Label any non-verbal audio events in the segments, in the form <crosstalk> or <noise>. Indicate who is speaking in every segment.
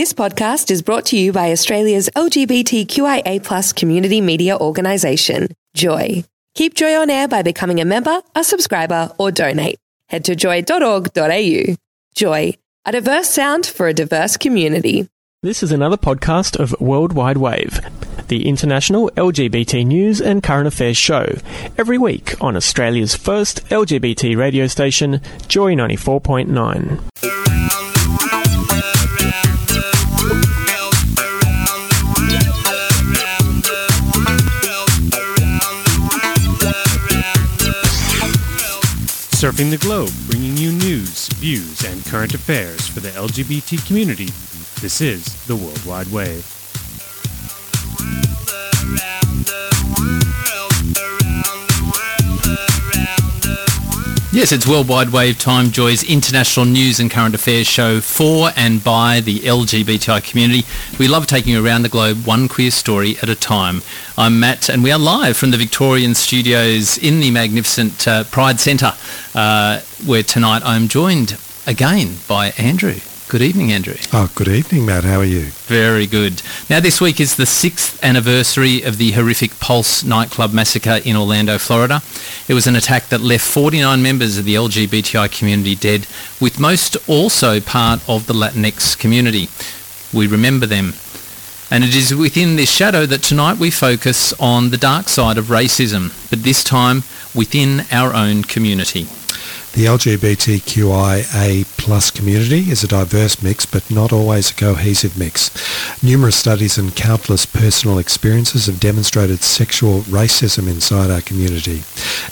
Speaker 1: This podcast is brought to you by Australia's LGBTQIA community media organisation, Joy. Keep Joy on air by becoming a member, a subscriber, or donate. Head to joy.org.au. Joy, a diverse sound for a diverse community.
Speaker 2: This is another podcast of Worldwide Wave, the international LGBT news and current affairs show, every week on Australia's first LGBT radio station, Joy 94.9.
Speaker 3: Surfing the globe, bringing you news, views, and current affairs for the LGBT community. This is the World Wide Wave.
Speaker 4: Yes, it's Worldwide Wave Time Joy's international news and current affairs show for and by the LGBTI community. We love taking you around the globe one queer story at a time. I'm Matt and we are live from the Victorian studios in the magnificent uh, Pride Centre uh, where tonight I'm joined again by Andrew. Good evening, Andrew.
Speaker 5: Oh, good evening, Matt. How are you?
Speaker 4: Very good. Now, this week is the sixth anniversary of the horrific Pulse nightclub massacre in Orlando, Florida. It was an attack that left 49 members of the LGBTI community dead, with most also part of the Latinx community. We remember them. And it is within this shadow that tonight we focus on the dark side of racism, but this time within our own community.
Speaker 5: The LGBTQIA plus community is a diverse mix, but not always a cohesive mix. Numerous studies and countless personal experiences have demonstrated sexual racism inside our community.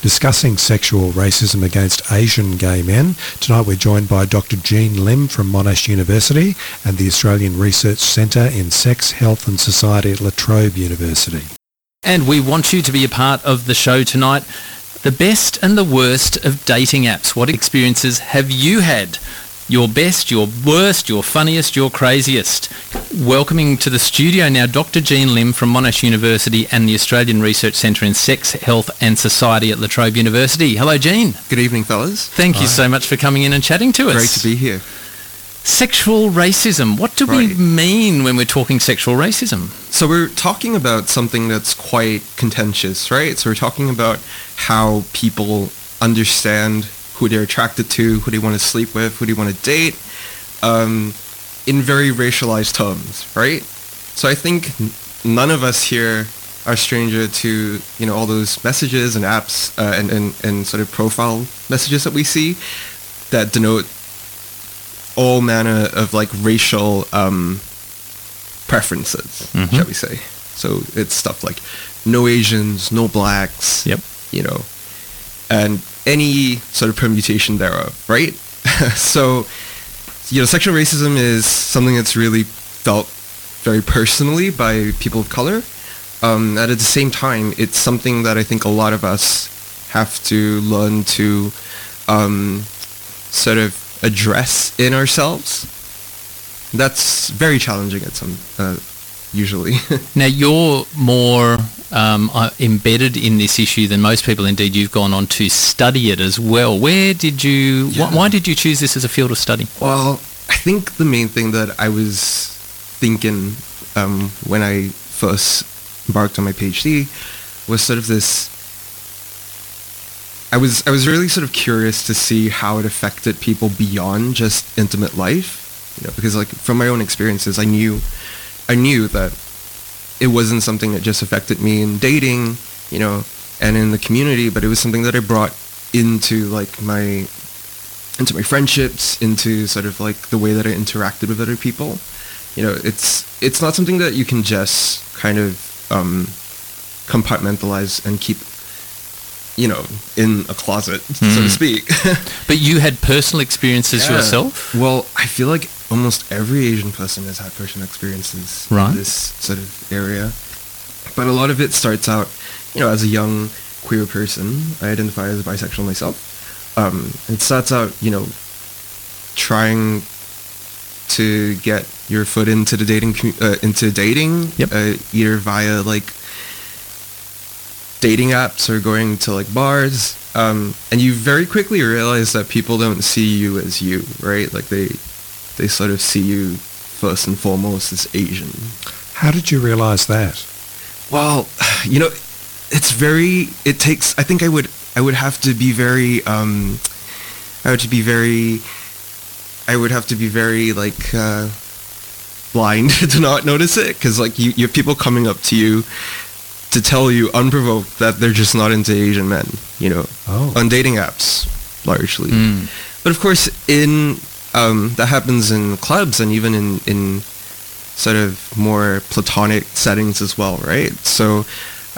Speaker 5: Discussing sexual racism against Asian gay men, tonight we're joined by Dr. Gene Lim from Monash University and the Australian Research Centre in Sex, Health and Society at La Trobe University.
Speaker 4: And we want you to be a part of the show tonight. The best and the worst of dating apps. What experiences have you had? Your best, your worst, your funniest, your craziest. Welcoming to the studio now Dr. Gene Lim from Monash University and the Australian Research Centre in Sex, Health and Society at La Trobe University. Hello, Gene.
Speaker 6: Good evening, fellas.
Speaker 4: Thank you so much for coming in and chatting to us.
Speaker 6: Great to be here.
Speaker 4: Sexual racism. What do we mean when we're talking sexual racism?
Speaker 6: So we're talking about something that's quite contentious, right? So we're talking about how people understand who they're attracted to, who they want to sleep with, who they want to date, um, in very racialized terms, right? So I think n- none of us here are stranger to you know all those messages and apps uh, and, and and sort of profile messages that we see that denote all manner of like racial um, preferences, shall we say. So it's stuff like no Asians, no blacks,
Speaker 4: Yep.
Speaker 6: you know, and any sort of permutation thereof, right? <laughs> so, you know, sexual racism is something that's really felt very personally by people of color. Um, and at the same time, it's something that I think a lot of us have to learn to um, sort of address in ourselves. That's very challenging at some, uh, usually. <laughs>
Speaker 4: Now you're more um, uh, embedded in this issue than most people. Indeed, you've gone on to study it as well. Where did you? Wh- why did you choose this as a field of study?
Speaker 6: Well, I think the main thing that I was thinking um, when I first embarked on my PhD was sort of this. I was I was really sort of curious to see how it affected people beyond just intimate life, you know, because like from my own experiences, I knew, I knew that it wasn't something that just affected me in dating, you know, and in the community, but it was something that I brought into like my into my friendships, into sort of like the way that I interacted with other people. You know, it's it's not something that you can just kind of um, compartmentalize and keep, you know, in a closet, so to speak. <laughs>
Speaker 4: But you had personal experiences
Speaker 6: Yeah.
Speaker 4: yourself.
Speaker 6: Well, I feel like almost every Asian person has had personal experiences
Speaker 4: Right.
Speaker 6: in this sort of area. But a lot of it starts out, you know, as a young queer person. I identify as bisexual myself. Um, it starts out, you know, trying to get your foot into the dating uh, into dating,
Speaker 4: Yep.
Speaker 6: uh, either via like dating apps or going to like bars. Um, and you very quickly realize that people don't see you as you, right? Like they, they sort of see you first and foremost is Asian.
Speaker 5: How did you realize that?
Speaker 6: Well, <sighs> you know, it's very. It takes. I think I would. I would have to be very. Um, I would to be very. I would have to be very like uh, blind <laughs> to not notice it because like you, you have people coming up to you to tell you unprovoked that they're just not into Asian men. You know,
Speaker 5: Oh.
Speaker 6: on dating apps largely.
Speaker 4: Mm.
Speaker 6: But of course, in um, that happens in clubs and even in in sort of more platonic settings as well, right? So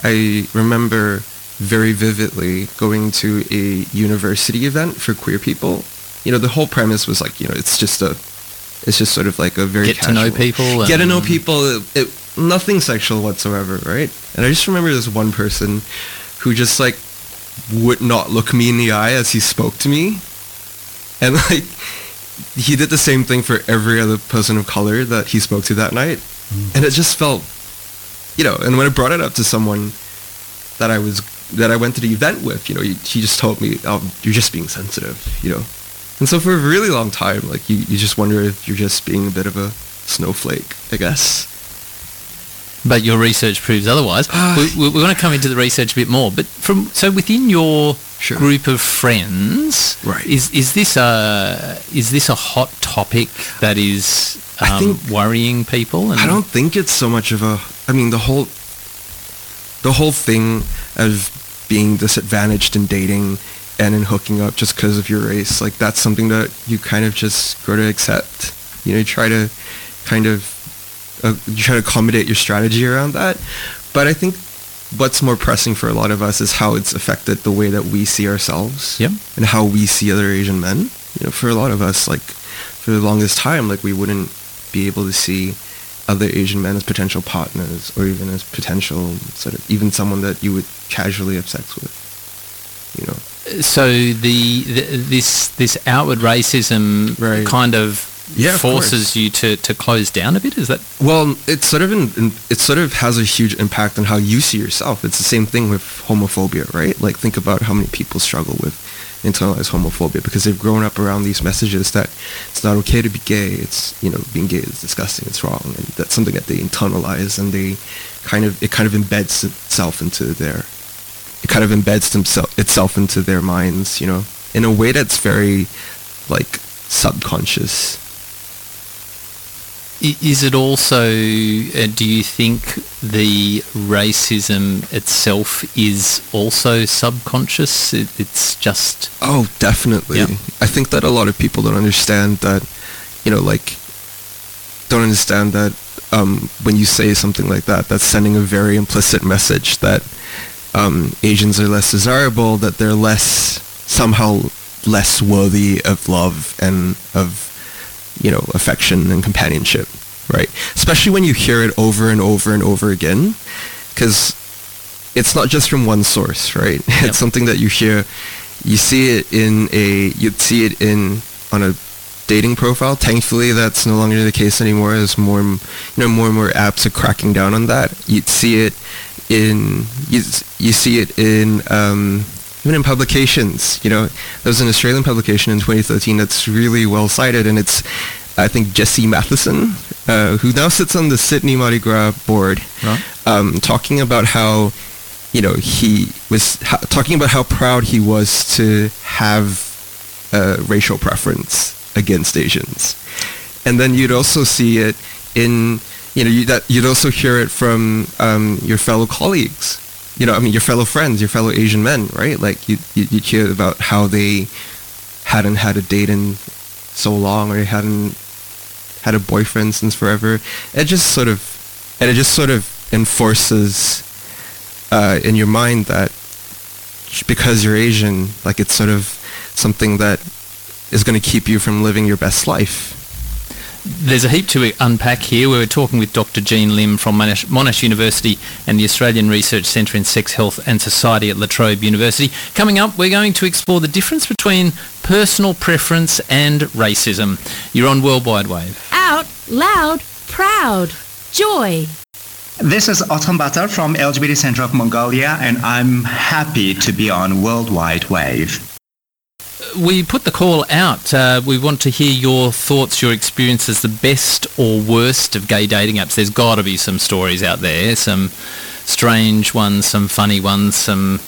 Speaker 6: I remember very vividly going to a university event for queer people. You know, the whole premise was like, you know, it's just a, it's just sort of like a very
Speaker 4: Get to know people
Speaker 6: get to know people. It, it, nothing sexual whatsoever, right? And I just remember this one person who just like would not look me in the eye as he spoke to me, and <laughs> like he did the same thing for every other person of color that he spoke to that night, mm. and it just felt, you know. And when I brought it up to someone that I was that I went to the event with, you know, he, he just told me, "Oh, you're just being sensitive," you know. And so for a really long time, like you, you just wonder if you're just being a bit of a snowflake, I guess.
Speaker 4: But your research proves otherwise. <sighs>
Speaker 6: Ah.
Speaker 4: we, we, we're going to come into the research a bit more. But from so within your
Speaker 6: Sure.
Speaker 4: group of friends,
Speaker 6: Right.
Speaker 4: Is is this a is this a hot topic that is
Speaker 6: I
Speaker 4: um,
Speaker 6: think-
Speaker 4: worrying people? And
Speaker 6: I don't think it's so much of a. I mean, the whole, the whole thing of being disadvantaged in dating and in hooking up just because of your race, like that's something that you kind of just go to accept. You know, you try to kind of, uh, you try to accommodate your strategy around that. But I think what's more pressing for a lot of us is how it's affected the way that we see ourselves
Speaker 4: Yep.
Speaker 6: and how we see other Asian men. You know, for a lot of us, like for the longest time, like we wouldn't be able to see other Asian men as potential partners or even as potential sort of even someone that you would casually have sex with. You know.
Speaker 4: so the, the this this outward racism
Speaker 6: Right.
Speaker 4: kind of
Speaker 6: Yeah,
Speaker 4: forces you to, to close down a bit. Is that
Speaker 6: Well, it sort of in, in, it sort of has a huge impact on how you see yourself. It's the same thing with homophobia, right? Like think about how many people struggle with internalized homophobia because they've grown up around these messages that it's not okay to be gay. It's you know being gay is disgusting. It's wrong, and that's something that they internalize and they kind of it kind of embeds itself into their it kind of embeds themself itself into their minds. You know, in a way that's very like subconscious.
Speaker 4: Is it also, uh, do you think the racism itself is also subconscious? It, it's just,
Speaker 6: Oh, definitely.
Speaker 4: Yeah.
Speaker 6: I think that a lot of people don't understand that, you know, like, don't understand that um, when you say something like that, that's sending a very implicit message that um, Asians are less desirable, that they're less, somehow less worthy of love and of, you know, affection and companionship, right? Especially when you hear it over and over and over again, because it's not just from one source, right? <laughs>
Speaker 4: Yep.
Speaker 6: It's something that you hear, you see it in a, you'd see it in, on a dating profile. Thankfully, that's no longer the case anymore as more, you know, more and more apps are cracking down on that. You'd see it in, you, you see it in, um, even in publications, you know, there was an Australian publication in 2013 that's really well cited, and it's, I think, Jesse Matheson, uh, who now sits on the Sydney Mardi Gras board,
Speaker 4: Right.
Speaker 6: um, talking about how, you know, he was ha- talking about how proud he was to have a racial preference against Asians, and then you'd also see it in, you know, you, that you'd also hear it from um, your fellow colleagues you know, I mean, your fellow friends, your fellow Asian men, right? Like you, you, you hear about how they hadn't had a date in so long, or they hadn't had a boyfriend since forever. It just sort of, and it just sort of enforces uh, in your mind that because you're Asian, like it's sort of something that is going to keep you from living your best life.
Speaker 4: There's a heap to unpack here. We were talking with Dr. Gene Lim from Monash, Monash University and the Australian Research Centre in Sex Health and Society at La Trobe University. Coming up, we're going to explore the difference between personal preference and racism. You're on Worldwide Wave.
Speaker 7: Out, loud, proud, joy.
Speaker 8: This is Otgonbaatar from LGBT Center of Mongolia, and I'm happy to be on Worldwide Wave.
Speaker 4: We put the call out. Uh, we want to hear your thoughts, your experiences, the best or worst of gay dating apps. There's got to be some stories out there, some strange ones, some funny ones, some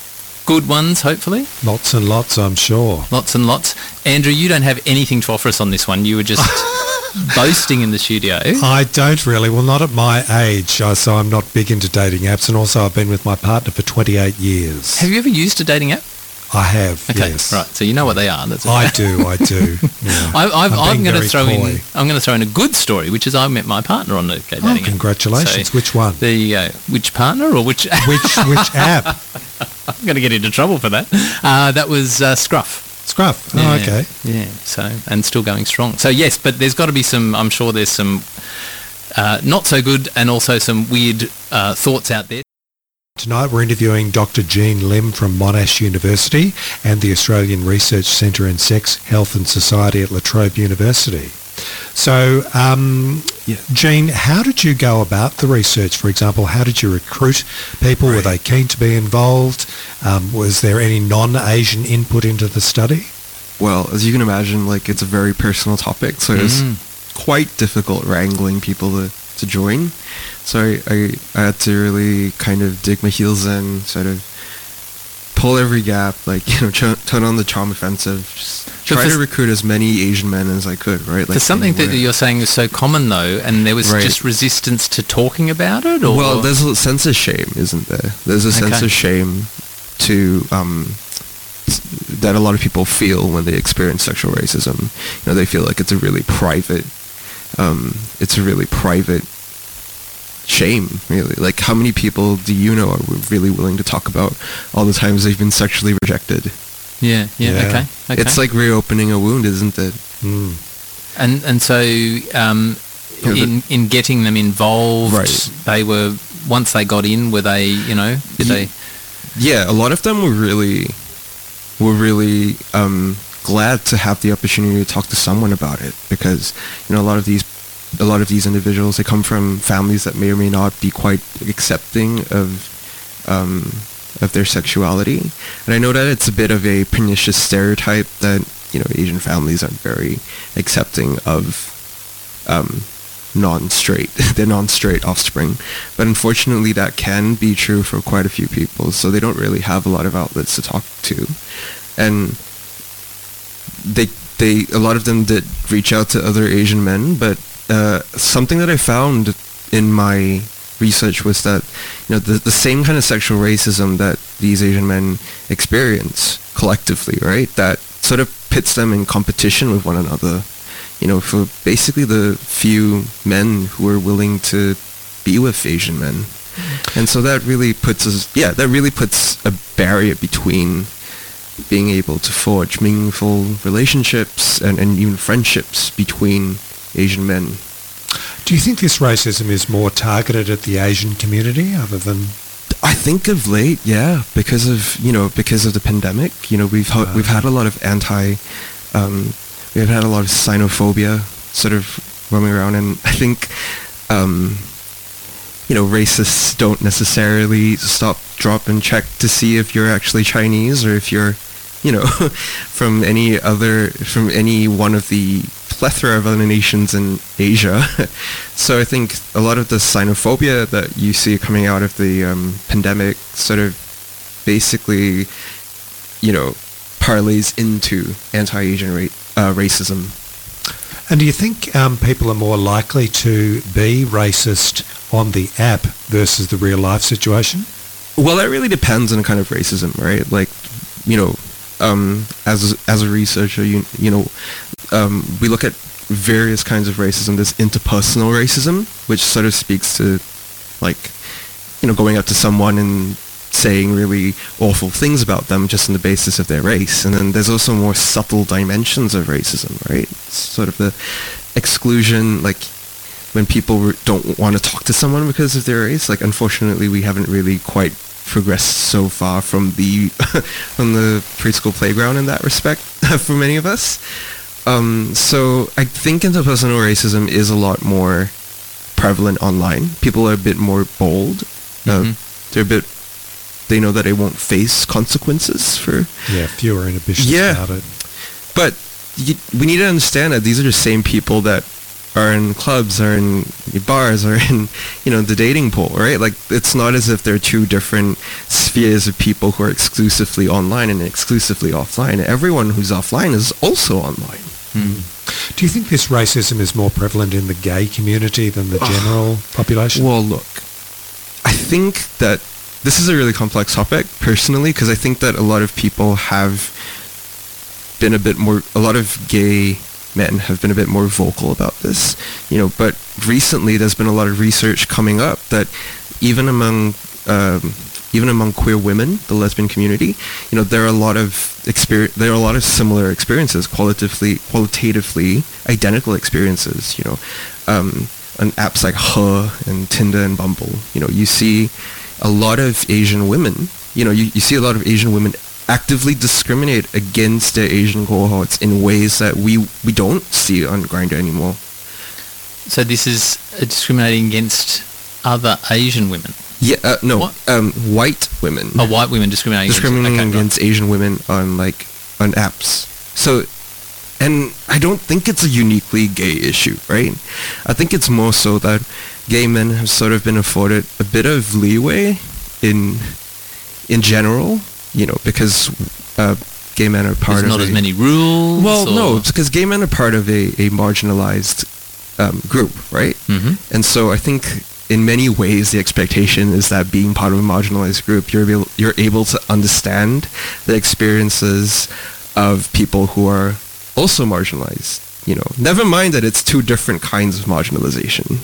Speaker 4: good ones, hopefully.
Speaker 5: Lots and lots, I'm sure.
Speaker 4: Lots and lots. Andrew, you don't have anything to offer us on this one. You were just <laughs> boasting in the studio.
Speaker 5: I don't really. Well, not at my age. uh, So I'm not big into dating apps. And also I've been with my partner for 28 years.
Speaker 4: Have you ever used a dating app?
Speaker 5: I have,
Speaker 4: Okay,
Speaker 5: yes.
Speaker 4: right. So you know what they are. That's
Speaker 5: I do, I do. <laughs> Yeah.
Speaker 4: I, I've,
Speaker 5: I'm
Speaker 4: I'm, going to throw in. I'm going to throw in a good story, which is I met my partner on the gay dating
Speaker 5: Oh, congratulations.
Speaker 4: So
Speaker 5: Which one?
Speaker 4: You go. Which partner or which?
Speaker 5: Which which <laughs> app?
Speaker 4: I'm going to get into trouble for that. Uh, that was uh, Scruff.
Speaker 5: Scruff. Oh, okay.
Speaker 4: Yeah. So and still going strong. So yes, but there's got to be some. I'm sure there's some uh, not so good and also some weird uh, thoughts out there.
Speaker 5: Tonight we're interviewing Dr. Gene Lim from Monash University and the Australian Research Centre in Sex, Health and Society at La Trobe University. So, um, Gene, how did you go about the research? For example, how did you recruit people? Were they keen to be involved? Um, was there any non-Asian input into the study?
Speaker 6: Well, as you can imagine, like it's a very personal topic, so it's quite difficult wrangling people to, to join. So I, I, I had to really kind of dig my heels in, sort of pull every gap, like <laughs> you know, ch- turn on the charm offensive, just try to recruit as many Asian men as I could, right?
Speaker 4: For something that you're saying is so common though, and there was
Speaker 6: Right.
Speaker 4: just resistance to talking about it, or
Speaker 6: Well, there's a sense of shame, isn't there? There's a sense
Speaker 4: Okay.
Speaker 6: of shame to um, that a lot of people feel when they experience sexual racism. You know, they feel like it's a really private, um, it's a really private shame, really. Like, how many people do you know are really willing to talk about all the times they've been sexually rejected?
Speaker 4: yeah, yeah,
Speaker 5: Yeah.
Speaker 4: okay, okay.
Speaker 6: It's like reopening a wound, isn't it?
Speaker 5: Mm.
Speaker 4: and and so um,
Speaker 6: Yeah, the-
Speaker 4: in in getting them involved,
Speaker 6: Right.
Speaker 4: they were once they got in, were they, you know, did
Speaker 6: Ye-
Speaker 4: they?
Speaker 6: yeah, a lot of them were really were really um, glad to have the opportunity to talk to someone about it because you know a lot of these a lot of these individuals they come from families that may or may not be quite accepting of um, of their sexuality, and I know that it's a bit of a pernicious stereotype that you know Asian families aren't very accepting of um, non-straight, <laughs> their non-straight offspring. But unfortunately, that can be true for quite a few people. So they don't really have a lot of outlets to talk to, and they they a lot of them did reach out to other Asian men. But uh, something that I found in my research was that you know the the same kind of sexual racism that these Asian men experience collectively, right? That sort of pits them in competition with one another you know, for basically the few men who are willing to be with Asian men. And so that really puts us, yeah, that really puts a barrier between being able to forge meaningful relationships and, and even friendships between Asian men.
Speaker 5: Do you think this racism is more targeted at the Asian community other than...
Speaker 6: I think of late, yeah, because of you know because of the pandemic, you know we've ha- we've had a lot of anti, um, we've had a lot of xenophobia sort of roaming around, and I think, um, you know, racists don't necessarily stop, drop, and check to see if you're actually Chinese or if you're, you know, <laughs> from any other from any one of the plethora of other nations in Asia. <laughs> so I think a lot of the xenophobia that you see coming out of the um, pandemic sort of basically, you know, parlays into anti-Asian ra- uh, racism.
Speaker 5: And do you think um, people are more likely to be racist on the app versus the real life situation?
Speaker 6: Well, that really depends on the kind of racism, right? Like, you know, um, as as a researcher, you you know, um, we look at various kinds of racism. There's interpersonal racism, which sort of speaks to, like, you know, going up to someone and saying really awful things about them just on the basis of their race. And then there's also more subtle dimensions of racism, right? It's sort of the exclusion, like when people don't want to talk to someone because of their race. Like, unfortunately, we haven't really quite progressed so far from the <laughs> from the preschool playground in that respect <laughs> for many of us. Um, so I think interpersonal racism is a lot more prevalent online. People are a bit more bold. Uh, they're a bit. They know that they won't face consequences for
Speaker 5: Yeah, fewer inhibitions
Speaker 6: Yeah.
Speaker 5: about it.
Speaker 6: but you, we need to understand that these are the same people that are in clubs, are in bars, are in you know the dating pool, right? Like it's not as if they're two different spheres of people who are exclusively online and exclusively offline. Everyone who's offline is also online. Hmm.
Speaker 5: Do you think this racism is more prevalent in the gay community than the ah. general population?
Speaker 6: Well, look, I think that this is a really complex topic personally because I think that a lot of people have been a bit more, a lot of gay men have been a bit more vocal about this, you know, but recently there's been a lot of research coming up that even among, um, even among queer women, the lesbian community, you know, there are a lot of experience, there are a lot of similar experiences, qualitatively, qualitatively identical experiences, you know, um, on apps like Her and Tinder and Bumble, you know, you see a lot of Asian women, you know, you, you see a lot of Asian women actively discriminate against their Asian cohorts in ways that we, we don't see on Grindr anymore.
Speaker 4: So this is uh, discriminating against other Asian women.
Speaker 6: Yeah, uh, no, um, white women.
Speaker 4: Oh, white women discriminating
Speaker 6: discriminating
Speaker 4: against, okay,
Speaker 6: against Asian women on like on apps. So, and I don't think it's a uniquely gay issue, right? I think it's more so that gay men have sort of been afforded a bit of leeway in in general, you know, because uh, gay men are part
Speaker 4: There's
Speaker 6: of
Speaker 4: not
Speaker 6: a,
Speaker 4: as many rules.
Speaker 6: well,
Speaker 4: or-
Speaker 6: no, because gay men are part of a, a marginalized um, group, right?
Speaker 4: Mhm.
Speaker 6: And so I think in many ways the expectation is that being part of a marginalized group, you're able, you're able to understand the experiences of people who are also marginalized. You know, never mind that it's two different kinds of marginalization.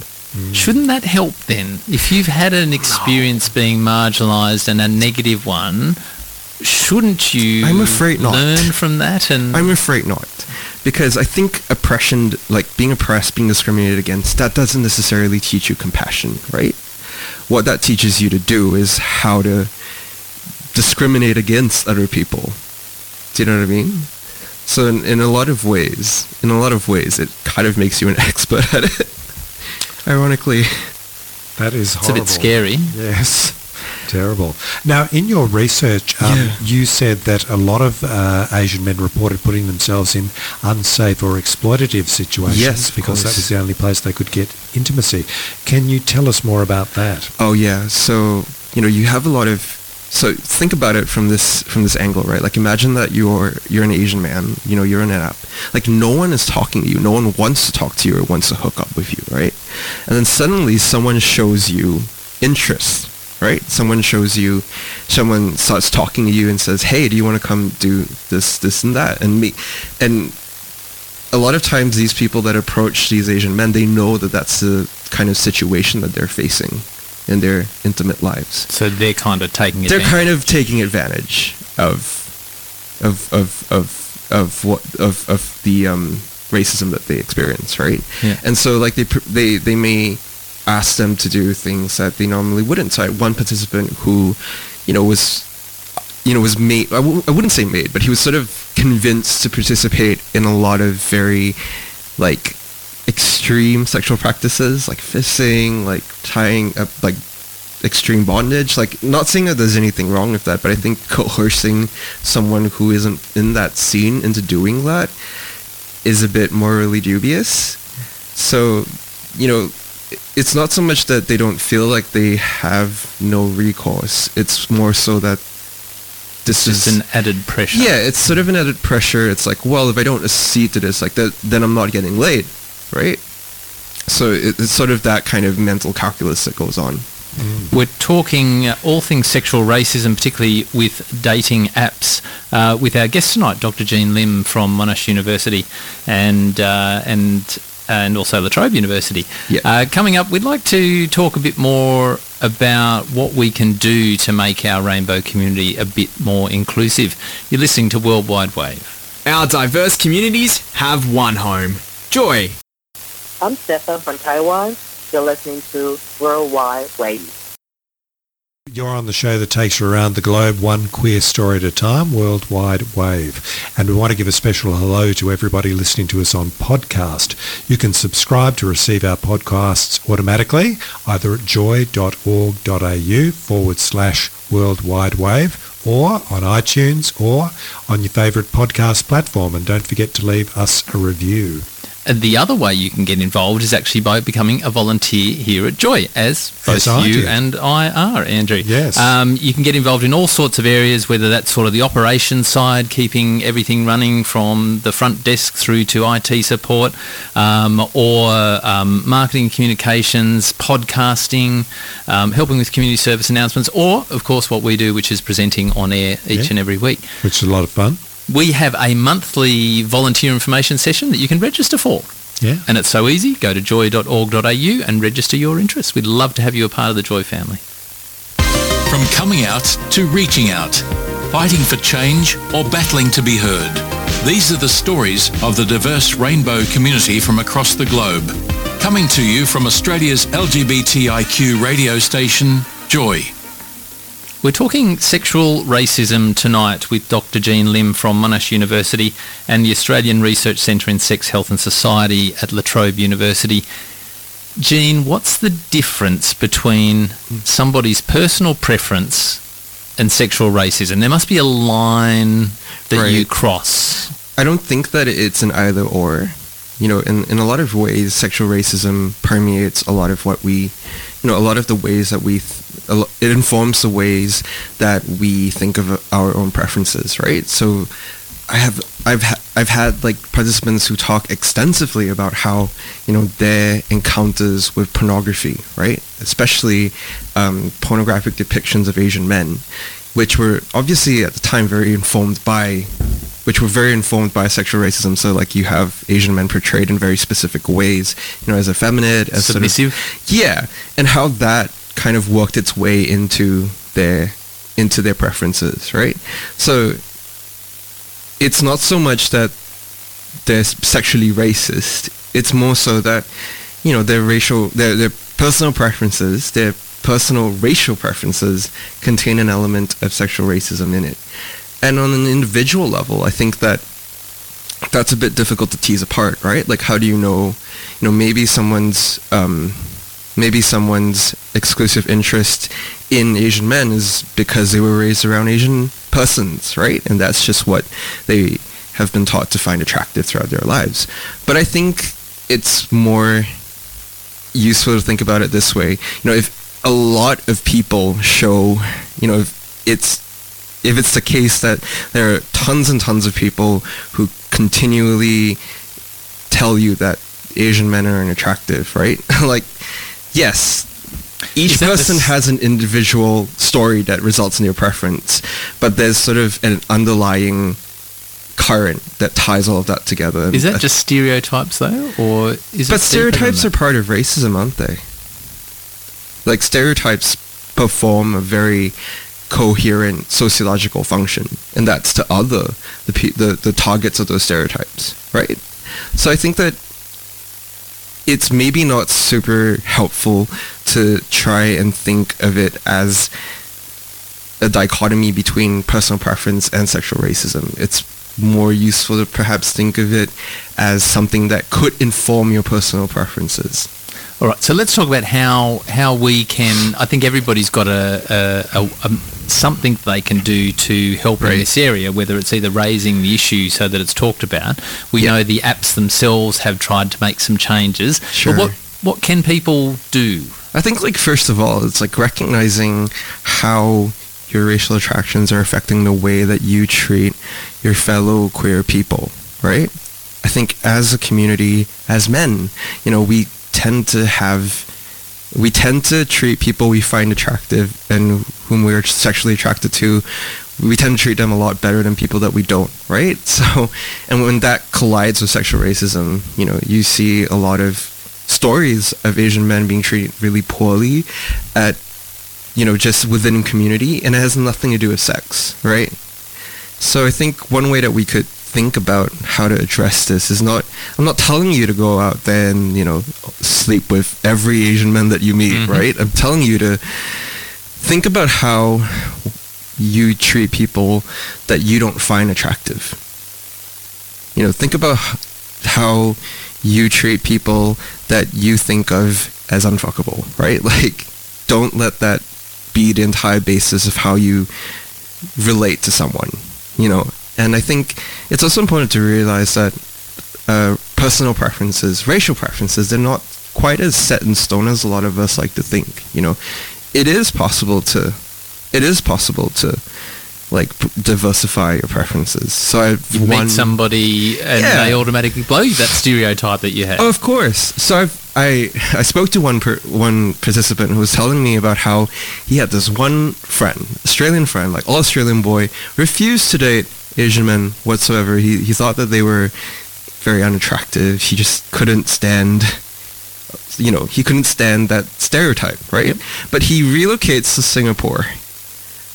Speaker 4: Shouldn't that help then? If you've had an experience being marginalised and a negative one, shouldn't you
Speaker 6: I'm afraid not.
Speaker 4: learn from that and
Speaker 6: I'm afraid not. Because I think oppression, like being oppressed, being discriminated against, that doesn't necessarily teach you compassion, right? What that teaches you to do is how to discriminate against other people. Do you know what I mean? So in, in a lot of ways, in a lot of ways, it kind of makes you an <laughs> expert at it. Ironically.
Speaker 5: That is
Speaker 4: it's a bit scary.
Speaker 5: Yes. Terrible. Now, in your research, um,
Speaker 6: Yeah.
Speaker 5: you said that a lot of uh, Asian men reported putting themselves in unsafe or exploitative situations
Speaker 6: Yes,
Speaker 5: because that was the only place they could get intimacy. Can you tell us more about that?
Speaker 6: Oh yeah. So you know, you have a lot of. So think about it from this from this angle, right? Like imagine that you're you're an Asian man. You know, you're in an app. Like no one is talking to you. No one wants to talk to you or wants to hook up with you, right? And then suddenly someone shows you interest, right? Someone shows you, someone starts talking to you and says, "Hey, do you want to come do this, this, and that?" And me, and a lot of times these people that approach these Asian men, they know that that's the kind of situation that they're facing in their intimate lives.
Speaker 4: So they're kind of taking it.
Speaker 6: They're kind of taking advantage of of of of of what of of the um, racism that they experience, right?
Speaker 4: Yeah.
Speaker 6: And so like they they they may ask them to do things that they normally wouldn't. So I had one participant who, you know, was you know, was made, I, w- I wouldn't say made, but he was sort of convinced to participate in a lot of very, like, extreme sexual practices, like fisting, like tying up, like, extreme bondage. Like, not saying that there's anything wrong with that, but I think coercing someone who isn't in that scene into doing that is a bit morally dubious. So, you know, it's not so much that they don't feel like they have no recourse. It's more so that this
Speaker 4: just
Speaker 6: is
Speaker 4: an added pressure.
Speaker 6: yeah, it's sort of an added pressure. It's like, well, if I don't accede to this, like that, then I'm not getting laid, right? So it, it's sort of that kind of mental calculus that goes on.
Speaker 4: We're talking uh, all things sexual racism, particularly with dating apps, uh, with our guest tonight, Dr. Gene Lim from Monash University, and uh, and and also La Trobe University.
Speaker 6: Yeah.
Speaker 4: Uh, coming up, we'd like to talk a bit more about what we can do to make our rainbow community a bit more inclusive. You're listening to Worldwide Wave.
Speaker 9: Our diverse communities have one home. Joy.
Speaker 10: I'm Stefan from Taiwan. You're listening to Worldwide Wave.
Speaker 5: You're on the show that takes you around the globe, one queer story at a time, Worldwide Wave. And we want to give a special hello to everybody listening to us on podcast. You can subscribe to receive our podcasts automatically, either at joy.org.au forward slash Worldwide Wave or on iTunes or on your favourite podcast platform. And don't forget to leave us a review.
Speaker 4: The other way you can get involved is actually by becoming a volunteer here at Joy, as both
Speaker 5: I
Speaker 4: you
Speaker 5: do.
Speaker 4: and I are, Andrew.
Speaker 5: Yes.
Speaker 4: Um, you can get involved in all sorts of areas, whether that's sort of the operations side, keeping everything running from the front desk through to IT support, um, or um, marketing communications, podcasting, um, helping with community service announcements, or, of course, what we do, which is presenting on air each
Speaker 5: Yeah.
Speaker 4: and every week.
Speaker 5: Which is a lot of fun.
Speaker 4: We have a monthly volunteer information session that you can register for.
Speaker 5: Yeah.
Speaker 4: And it's so easy. Go to joy.org.au and register your interest. We'd love to have you a part of the Joy family.
Speaker 11: From coming out to reaching out, fighting for change or battling to be heard. These are the stories of the diverse rainbow community from across the globe. Coming to you from Australia's LGBTIQ radio station, Joy.
Speaker 4: We're talking sexual racism tonight with Dr. Gene Lim from Monash University and the Australian Research Centre in Sex, Health and Society at La Trobe University. Gene, what's the difference between somebody's personal preference and sexual racism? There must be a line that you cross.
Speaker 6: I don't think that it's an either or. You know, in, in a lot of ways, sexual racism permeates a lot of what we, you know, a lot of the ways that we, th- it informs the ways that we think of our own preferences, right? So, I have, I've, ha- I've had like participants who talk extensively about how, you know, their encounters with pornography, right? Especially um, pornographic depictions of Asian men, which were obviously at the time very informed by which were very informed by sexual racism. So like you have Asian men portrayed in very specific ways, you know, as effeminate, as
Speaker 4: Submissive?
Speaker 6: Sort of, yeah, and how that kind of worked its way into their into their preferences, right? So it's not so much that they're sexually racist. It's more so that you know their racial, their their personal preferences, their personal racial preferences contain an element of sexual racism in it. And on an individual level, I think that that's a bit difficult to tease apart, right? Like, how do you know, you know, maybe someone's, um, maybe someone's exclusive interest in Asian men is because they were raised around Asian persons, right? And that's just what they have been taught to find attractive throughout their lives. But I think it's more useful to think about it this way. You know, if a lot of people show, you know, if it's if it's the case that there are tons and tons of people who continually tell you that Asian men are unattractive, right? <laughs> like, yes, each
Speaker 4: Is
Speaker 6: person has an individual story that results in your preference, but there's sort of an underlying current that ties all of that together.
Speaker 4: Is that just stereotypes though, or is
Speaker 6: but stereotypes are part of racism, aren't they? Like stereotypes perform a very coherent sociological function, and that's to other the the the targets of those stereotypes, right? So I think that it's maybe not super helpful to try and think of it as a dichotomy between personal preference and sexual racism. It's more useful to perhaps think of it as something that could inform your personal preferences.
Speaker 4: All right, so let's talk about how how we can. I think everybody's got a, a, a, a something they can do to help in this area. Whether it's either raising the issue so that it's talked about. We
Speaker 6: Yeah.
Speaker 4: know the apps themselves have tried to make some changes.
Speaker 6: Sure.
Speaker 4: But what what can people do?
Speaker 6: I think like first of all, it's like recognizing how your racial attractions are affecting the way that you treat your fellow queer people, right? I think as a community, as men, you know, we tend to have we tend to treat people we find attractive and whom we're sexually attracted to we tend to treat them a lot better than people that we don't right? <laughs> So and when that collides with sexual racism you know you see a lot of stories of asian men being treated really poorly at you know just within community and it has nothing to do with sex right? So i think one way that we could think about how to address this is not i'm not telling you to go out there and you know sleep with every asian man that you meet
Speaker 4: Mhm.
Speaker 6: right i'm telling you to think about how you treat people that you don't find attractive you know think about how you treat people that you think of as unfuckable right <laughs> like don't let that be the entire basis of how you relate to someone, you know. And I think it's also important to realize that uh, personal preferences, racial preferences, they're not quite as set in stone as a lot of us like to think. You know, it is possible to, it is possible to, like p- diversify your preferences. So I've
Speaker 4: You
Speaker 6: one
Speaker 4: meet somebody and
Speaker 6: Yeah.
Speaker 4: they automatically blow you that stereotype that you had.
Speaker 6: Oh, of course. So I've, I <laughs> I spoke to one per, one participant who was telling me about how he had this one friend, Australian friend, like all Australian boy, refused to date Asian men whatsoever. He he thought that they were very unattractive. He just couldn't stand. You know, he couldn't stand that stereotype, right? But he relocates to Singapore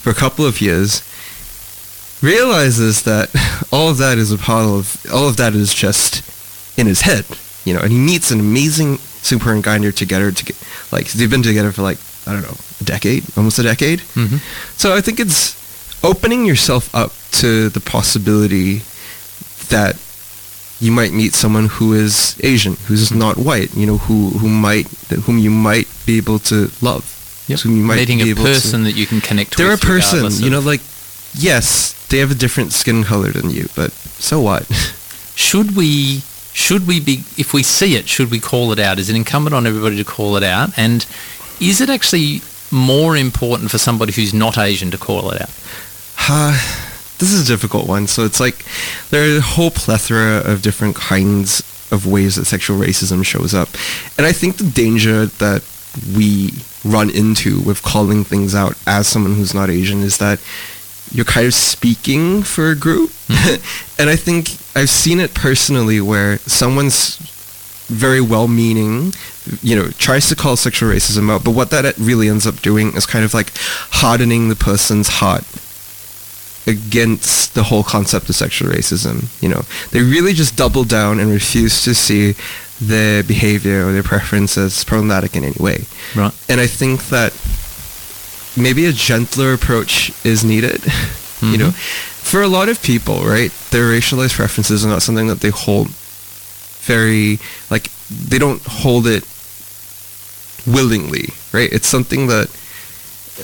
Speaker 6: for a couple of years, realizes that <laughs> all of that is a pile of all of that is just in his head, you know, and he meets an amazing Singaporean guy and they're together to get, like they've been together for like I don't know a decade, almost a decade.
Speaker 4: Mhm.
Speaker 6: So I think it's opening yourself up to the possibility that you might meet someone who is Asian, who's not white, you know, who who might whom you might be able to love.
Speaker 4: Yep.
Speaker 6: Whom you might
Speaker 4: Meeting
Speaker 6: be
Speaker 4: a
Speaker 6: able to-
Speaker 4: person that you can connect
Speaker 6: they're a person, you know, like yes, they have a different skin color than you, but so what? <laughs>
Speaker 4: should we should we be if we see it should we call it out is it incumbent on everybody to call it out and is it actually more important for somebody who's not asian to call it out
Speaker 6: Uh, this is a difficult one. So it's like there are a whole plethora of different kinds of ways that sexual racism shows up. And I think the danger that we run into with calling things out as someone who's not Asian is that you're kind of speaking for a group. Mm-hmm. <laughs> and I think I've seen it personally where someone's very well-meaning, you know, tries to call sexual racism out, but what that really ends up doing is kind of like hardening the person's heart against the whole concept of sexual racism. You know, they really just double down and refuse to see their behavior or their preference as problematic in any way.
Speaker 4: right
Speaker 6: And I think that maybe a gentler approach is needed. <laughs> You mm-hmm. know, for a lot of people, right, their racialized preferences are not something that they hold very like they don't hold it willingly, right? It's something that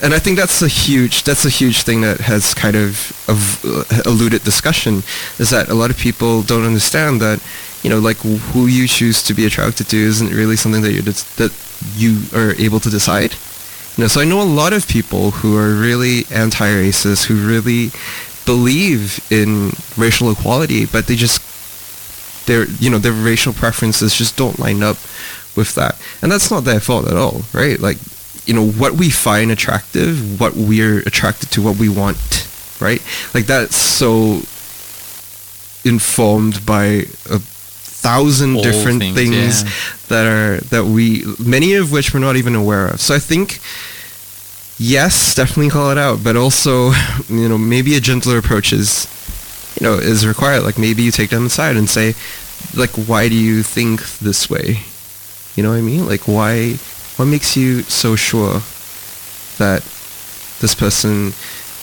Speaker 6: and I think that's a huge that's a huge thing that has kind of, uh, eluded discussion is that a lot of people don't understand that you know like who you choose to be attracted to isn't really something that you that you are able to decide. You know so I know a lot of people who are really anti-racist who really believe in racial equality but they just their you know their racial preferences just don't line up with that. And that's not their fault at all right? Like you know what we find attractive what we're attracted to what we want right? Like that's so informed by a thousand
Speaker 4: All
Speaker 6: different
Speaker 4: things,
Speaker 6: things,
Speaker 4: yeah.
Speaker 6: that are that we many of which we're not even aware of. So i think yes definitely call it out but also <laughs> you know maybe a gentler approach is you know is required. Like maybe you take them aside and say like why do you think this way? You know what i mean? Like why what makes you so sure that this person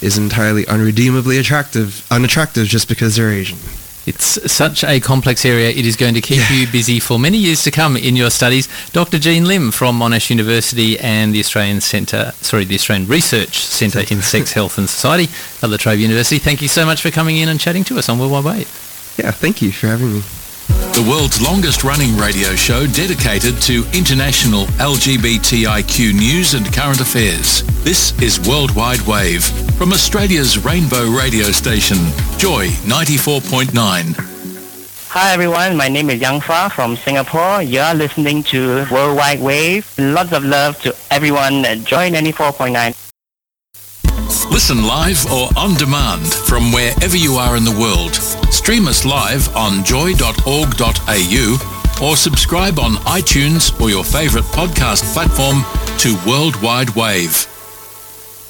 Speaker 6: is entirely unredeemably attractive unattractive just because they're asian
Speaker 4: It's such a complex area. It is going to keep you busy for many years to come in your studies. Dr. Gene Lim from Monash University and the Australian Centre, sorry, the Australian Research Centre in Sex, Health and Society at La Trobe University. Thank you so much for coming in and chatting to us on World Wide Wave.
Speaker 6: yeah thank you for having me
Speaker 11: The world's longest running radio show dedicated to international LGBTIQ news and current affairs. This is Worldwide Wave from Australia's Rainbow radio station, Joy 94.9.
Speaker 10: Hi everyone, my name is Yang Fa from Singapore. You are listening to Worldwide Wave. Lots of love to everyone at Joy 94.9.
Speaker 11: Listen live or on demand from wherever you are in the world. Stream us live on joy.org.au or subscribe on iTunes or your favorite podcast platform to Worldwide Wave.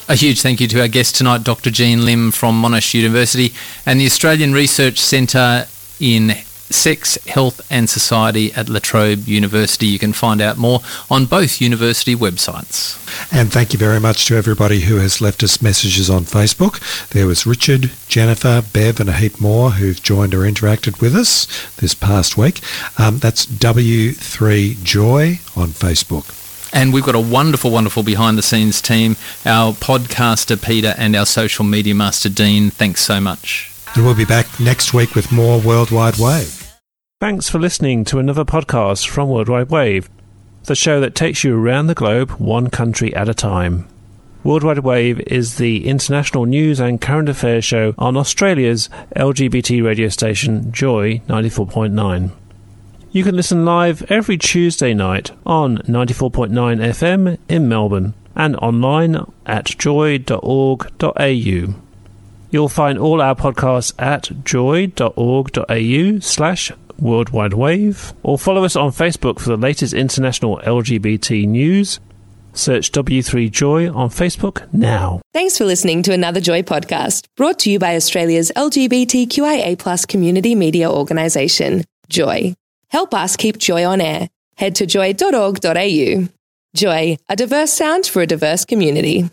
Speaker 4: A huge thank you to our guest tonight, Dr. Gene Lim from Monash University and the Australian Research Centre in Sex, Health and Society at La Trobe University. You can find out more on both university websites.
Speaker 5: And thank you very much to everybody who has left us messages on Facebook. There was Richard, Jennifer, Bev and a heap more who've joined or interacted with us this past week. Um, that's W3Joy on Facebook.
Speaker 4: And we've got a wonderful, wonderful behind the scenes team. Our podcaster Peter and our social media master Dean. Thanks so much.
Speaker 5: And we'll be back next week with more Worldwide Wave.
Speaker 2: Thanks for listening to another podcast from Worldwide Wave, the show that takes you around the globe one country at a time. Worldwide Wave is the international news and current affairs show on Australia's LGBT radio station Joy 94.9. You can listen live every Tuesday night on 94.9 FM in Melbourne and online at joy.org.au. You'll find all our podcasts at joy.org.au slash worldwide wave or follow us on Facebook for the latest international LGBT news. Search W3Joy on Facebook now.
Speaker 1: Thanks for listening to another Joy podcast brought to you by Australia's LGBTQIA plus community media organisation, Joy. Help us keep Joy on air. Head to joy.org.au. Joy, a diverse sound for a diverse community.